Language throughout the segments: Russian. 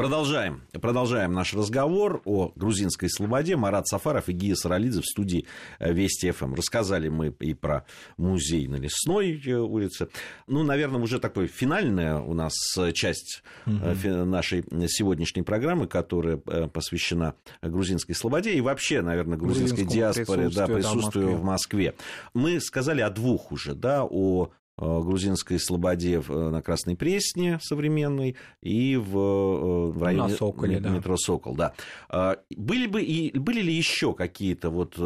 Продолжаем. Продолжаем наш разговор о грузинской слободе. Марат Сафаров и Гия Саралидзе в студии э, Вести ФМ. Рассказали мы и про музей на Лесной э, улице. Ну, наверное, уже такой финальная у нас э, часть угу. нашей сегодняшней программы, которая посвящена грузинской слободе и вообще, наверное, грузинской диаспоре, да, присутствию да, в, Москве. в Москве. Мы сказали о двух уже, да, о грузинской слободе э, на Красной Пресне современной и в, э, в районе на Соколе, метро да. Сокол. Да. А, были, бы и, были ли еще какие-то вот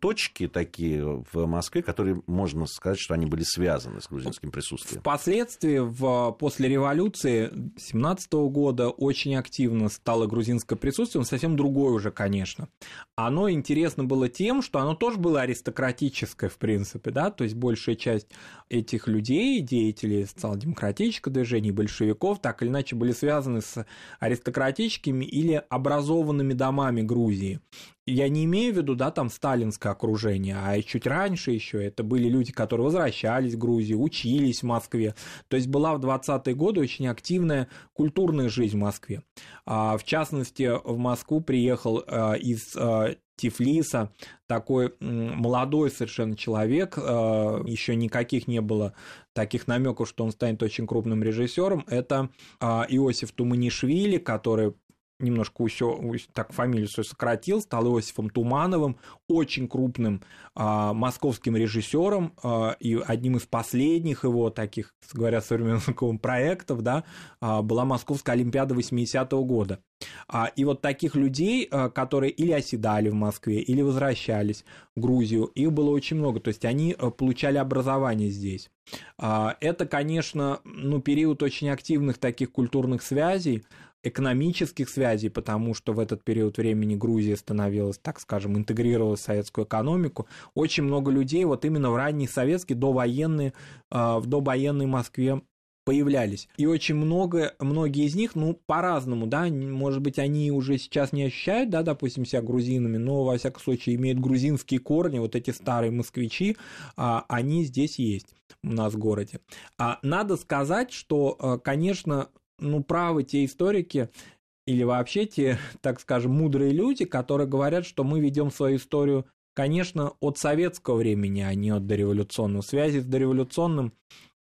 точки такие в Москве, которые можно сказать, что они были связаны с грузинским присутствием? Впоследствии, в, после революции 17 года очень активно стало грузинское присутствие, совсем другое уже, конечно. Оно интересно было тем, что оно тоже было аристократическое, в принципе, да, то есть большая часть этих этих людей, деятелей социал-демократического движения, большевиков, так или иначе были связаны с аристократическими или образованными домами Грузии. Я не имею в виду, да, там сталинское окружение, а чуть раньше еще это были люди, которые возвращались в Грузию, учились в Москве. То есть была в 20-е годы очень активная культурная жизнь в Москве. А, в частности, в Москву приехал а, из а, Тифлиса, такой молодой совершенно человек, э, еще никаких не было таких намеков, что он станет очень крупным режиссером. Это э, Иосиф Туманишвили, который немножко еще так фамилию свою сократил, стал Иосифом Тумановым, очень крупным а, московским режиссером а, и одним из последних его таких, говоря современным проектов, да, а, была Московская Олимпиада 80-го года. А, и вот таких людей, а, которые или оседали в Москве, или возвращались в Грузию, их было очень много, то есть они а, получали образование здесь. А, это, конечно, ну, период очень активных таких культурных связей, экономических связей, потому что в этот период времени Грузия становилась, так скажем, интегрировалась в советскую экономику. Очень много людей вот именно в ранней советской, довоенной, в довоенной Москве появлялись. И очень много, многие из них, ну, по-разному, да, может быть, они уже сейчас не ощущают, да, допустим, себя грузинами, но, во всяком случае, имеют грузинские корни, вот эти старые москвичи, а, они здесь есть у нас в городе. А надо сказать, что, а, конечно, ну, правы те историки, или вообще те, так скажем, мудрые люди, которые говорят, что мы ведем свою историю, конечно, от советского времени, а не от дореволюционного. Связи с дореволюционным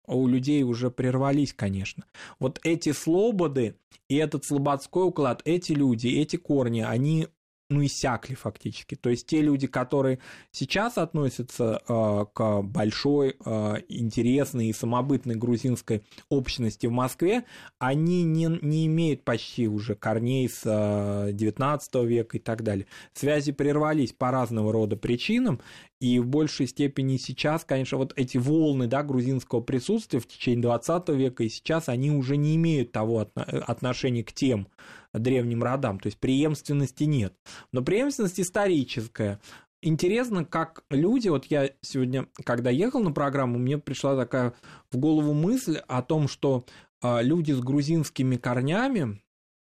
у людей уже прервались, конечно. Вот эти слободы и этот слободской уклад, эти люди, эти корни, они ну, иссякли фактически. То есть те люди, которые сейчас относятся э, к большой, э, интересной и самобытной грузинской общности в Москве, они не, не имеют почти уже корней с э, 19 века и так далее. Связи прервались по разного рода причинам, и в большей степени сейчас, конечно, вот эти волны да, грузинского присутствия в течение 20 века и сейчас, они уже не имеют того отношения к тем древним родам, то есть преемственности нет. Но преемственность историческая. Интересно, как люди, вот я сегодня, когда ехал на программу, мне пришла такая в голову мысль о том, что а, люди с грузинскими корнями,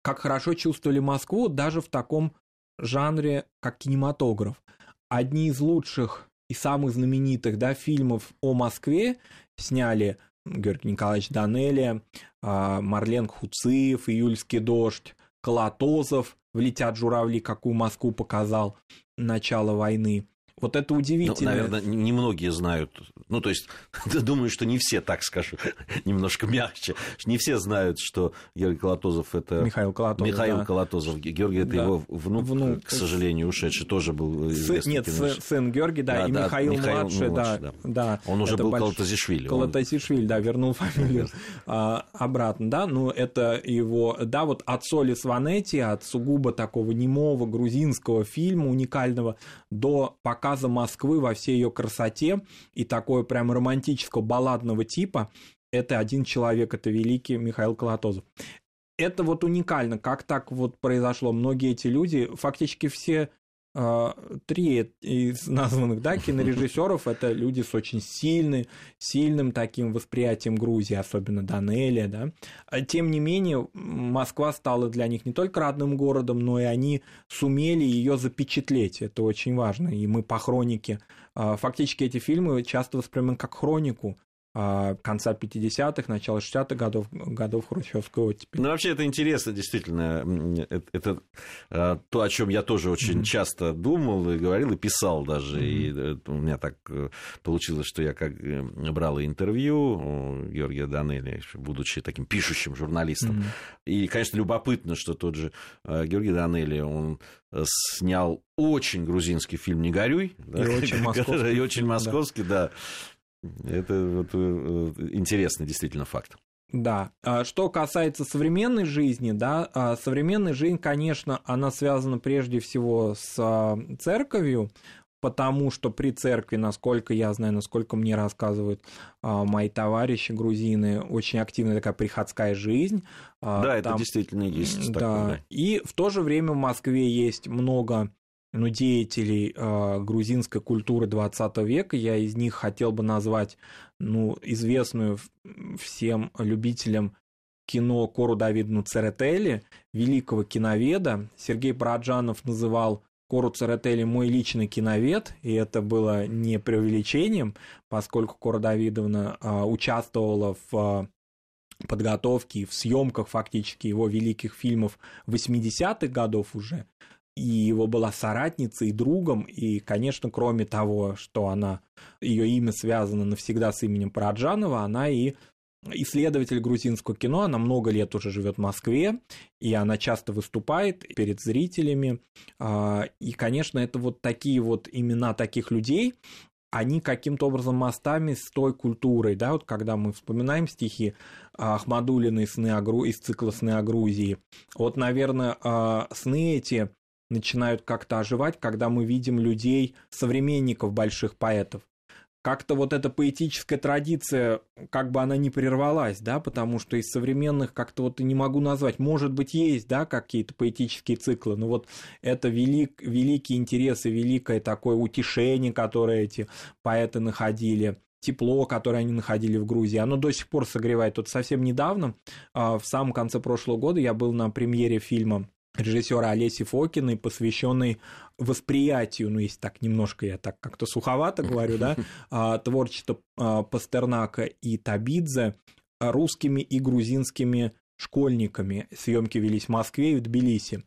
как хорошо чувствовали Москву даже в таком жанре, как кинематограф одни из лучших и самых знаменитых да, фильмов о Москве сняли Георгий Николаевич Данелия, а, Марлен Хуциев, «Июльский дождь», Колотозов «Влетят журавли», какую Москву показал начало войны. Вот это удивительно. Ну, наверное, немногие знают. Ну, то есть, думаю, что не все, так скажу, немножко мягче. Не все знают, что Георгий Колотозов это... Михаил Колотозов, Михаил да. Колотозов. Георгий это да. его внук, внук, к сожалению, ушедший, тоже был известный Нет, кинович. сын Георгий, да, да и да, Михаил, Михаил младший, младший, да, да. да. Он уже был больш... Колотозишвили. Колотозишвили, да, вернул фамилию а, обратно, да. Ну, это его... Да, вот от Соли Сванетти, от сугубо такого немого грузинского фильма уникального до пока показа Москвы во всей ее красоте и такое прям романтического балладного типа, это один человек, это великий Михаил Колотозов. Это вот уникально, как так вот произошло. Многие эти люди, фактически все три из названных да, кинорежиссеров это люди с очень сильным, сильным таким восприятием Грузии, особенно Данелия. Да. А тем не менее, Москва стала для них не только родным городом, но и они сумели ее запечатлеть. Это очень важно. И мы по хронике а, фактически эти фильмы часто воспринимаем как хронику а, конца 50-х, начала 60-х годов, годов хрущевской оттепели. Ну, вообще, это интересно, действительно. Это, это а, то, о чем я тоже очень mm-hmm. часто думал и говорил, и писал даже. Mm-hmm. И у меня так э, получилось, что я как э, брал интервью у Георгия Данели, будучи таким пишущим журналистом. Mm-hmm. И, конечно, любопытно, что тот же э, Георгий Данели, он снял очень грузинский фильм «Не горюй». И да, очень московский. И очень московский, да. Это вот э, интересный действительно факт. Да. А что касается современной жизни, да, а современная жизнь, конечно, она связана прежде всего с а, церковью, потому что при церкви, насколько я знаю, насколько мне рассказывают мои товарищи грузины, очень активная такая приходская жизнь. Да, Там, это действительно есть. Да. Такое, да. И в то же время в Москве есть много ну, деятелей э, грузинской культуры 20 века. Я из них хотел бы назвать ну, известную всем любителям кино Кору Давидну Церетели, великого киноведа. Сергей Параджанов называл Кору Церетели мой личный киновед, и это было не преувеличением, поскольку Кора Давидовна э, участвовала в подготовке и в съемках фактически его великих фильмов 80-х годов уже и его была соратницей и другом, и, конечно, кроме того, что она, ее имя связано навсегда с именем Параджанова, она и исследователь грузинского кино, она много лет уже живет в Москве, и она часто выступает перед зрителями. А, и, конечно, это вот такие вот имена таких людей, они каким-то образом мостами с той культурой, да, вот когда мы вспоминаем стихи Ахмадулиной сны о Гру... из цикла «Сны о Грузии», вот, наверное, а, сны эти начинают как-то оживать, когда мы видим людей, современников больших поэтов. Как-то вот эта поэтическая традиция, как бы она не прервалась, да, потому что из современных как-то вот и не могу назвать. Может быть, есть, да, какие-то поэтические циклы, но вот это велик, великий интерес и великое такое утешение, которое эти поэты находили тепло, которое они находили в Грузии, оно до сих пор согревает. Вот совсем недавно, а, в самом конце прошлого года, я был на премьере фильма режиссера Олеси Фокиной, посвященный восприятию, ну, если так немножко я так как-то суховато говорю, да, а, творчество а, Пастернака и Табидзе русскими и грузинскими школьниками. Съемки велись в Москве и в Тбилиси.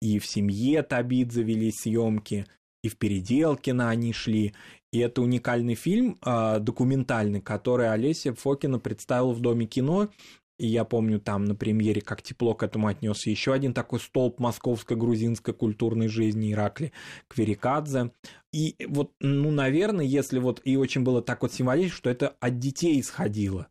И в семье Табидзе велись съемки, и в Переделкино они шли. И это уникальный фильм, а, документальный, который Олеся Фокина представил в Доме кино, и я помню там на премьере, как тепло к этому отнесся еще один такой столб московской грузинской культурной жизни Иракли Кверикадзе. И вот, ну, наверное, если вот и очень было так вот символично, что это от детей исходило.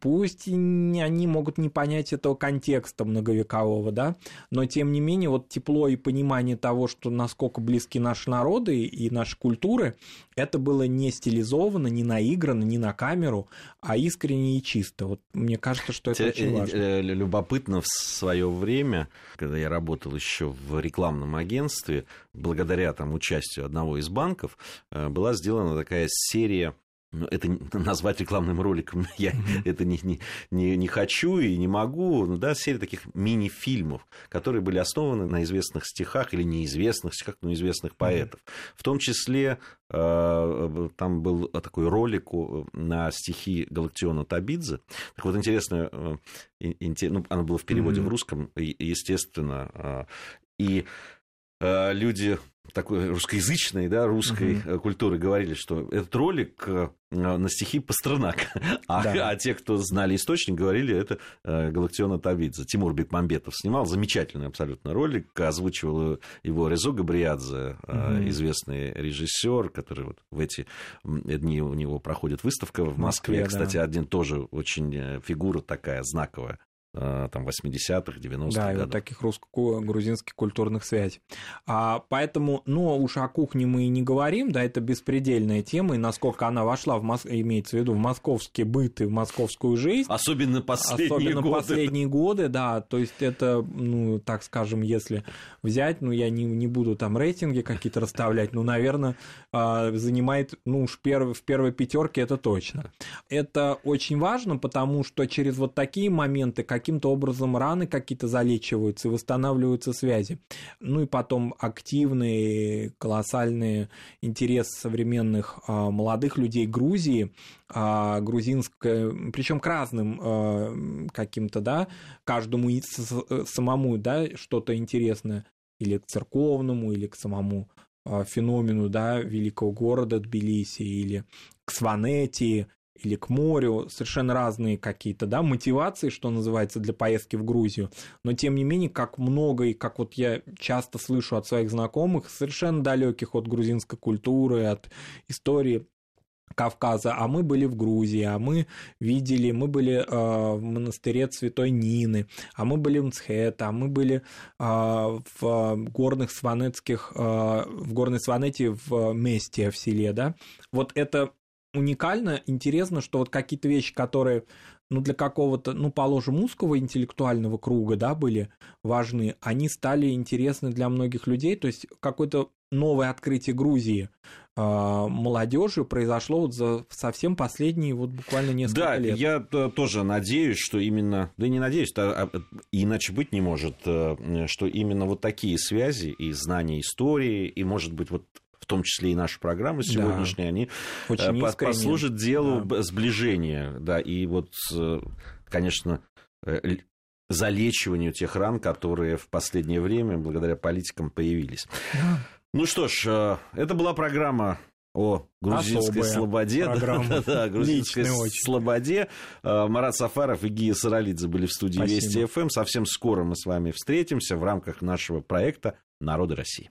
Пусть они могут не понять этого контекста многовекового, да, но тем не менее вот тепло и понимание того, что насколько близки наши народы и наши культуры, это было не стилизовано, не наиграно, не на камеру, а искренне и чисто. Вот мне кажется, что это очень э, важно. Э, любопытно в свое время, когда я работал еще в рекламном агентстве, благодаря там участию одного из банков, э, была сделана такая серия это назвать рекламным роликом я mm-hmm. это не, не, не, не хочу и не могу. Ну, да, серия таких мини-фильмов, которые были основаны на известных стихах или неизвестных стихах, но известных поэтов. Mm-hmm. В том числе э, там был такой ролик на стихи Галактиона Табидзе. Так вот, интересно, э, ну, оно было в переводе mm-hmm. в русском, естественно. Э, и люди такой русскоязычной, да, русской угу. культуры говорили, что этот ролик э, на стихи Пастернака, а, да. а те, кто знали источник, говорили, это э, Галактиона Тавидзе. Тимур Бекмамбетов снимал замечательный абсолютно ролик, озвучивал его Резо Габриадзе, угу. известный режиссер, который вот в эти дни у него проходит выставка в Москве. Москве Кстати, да. один тоже очень фигура такая знаковая там, 80-х, 90-х Да, годов. вот таких русско-грузинских культурных связей. А, поэтому, ну, уж о кухне мы и не говорим, да, это беспредельная тема, и насколько она вошла, в Мос... имеется в виду, в московский быт и в московскую жизнь. Особенно последние Особенно годы. последние годы, да, то есть это, ну, так скажем, если взять, ну, я не, не буду там рейтинги какие-то расставлять, ну, наверное, занимает, ну, уж перв, в первой пятерке это точно. Это очень важно, потому что через вот такие моменты каким-то образом раны какие-то залечиваются и восстанавливаются связи. Ну и потом активный, колоссальный интерес современных а, молодых людей Грузии, а, грузинская, причем к разным а, каким-то, да, каждому самому, да, что-то интересное, или к церковному, или к самому феномену, да, великого города Тбилиси, или к Сванетии, или к морю, совершенно разные какие-то, да, мотивации, что называется, для поездки в Грузию, но тем не менее, как много и как вот я часто слышу от своих знакомых, совершенно далеких от грузинской культуры, от истории Кавказа, а мы были в Грузии, а мы видели, мы были э, в монастыре Святой Нины, а мы были в Мцхета, а мы были э, в горных сванетских, э, в горной сванете в Месте, в селе, да. Вот это уникально, интересно, что вот какие-то вещи, которые ну, для какого-то, ну, положим, узкого интеллектуального круга, да, были важны, они стали интересны для многих людей, то есть какое-то новое открытие Грузии э, молодежи произошло вот за совсем последние вот буквально несколько да, лет. я тоже надеюсь, что именно, да не надеюсь, а, а, иначе быть не может, э, что именно вот такие связи и знания истории, и, может быть, вот в том числе и наша программа сегодняшняя, да. они Очень послужат делу да. сближения, да, и вот, конечно, залечиванию тех ран, которые в последнее время благодаря политикам появились. Да. Ну что ж, это была программа о грузинской Особая слободе. Да, да, грузинской слободе. Марат Сафаров и Гия Саралидзе были в студии Спасибо. Вести ФМ. Совсем скоро мы с вами встретимся в рамках нашего проекта «Народы России».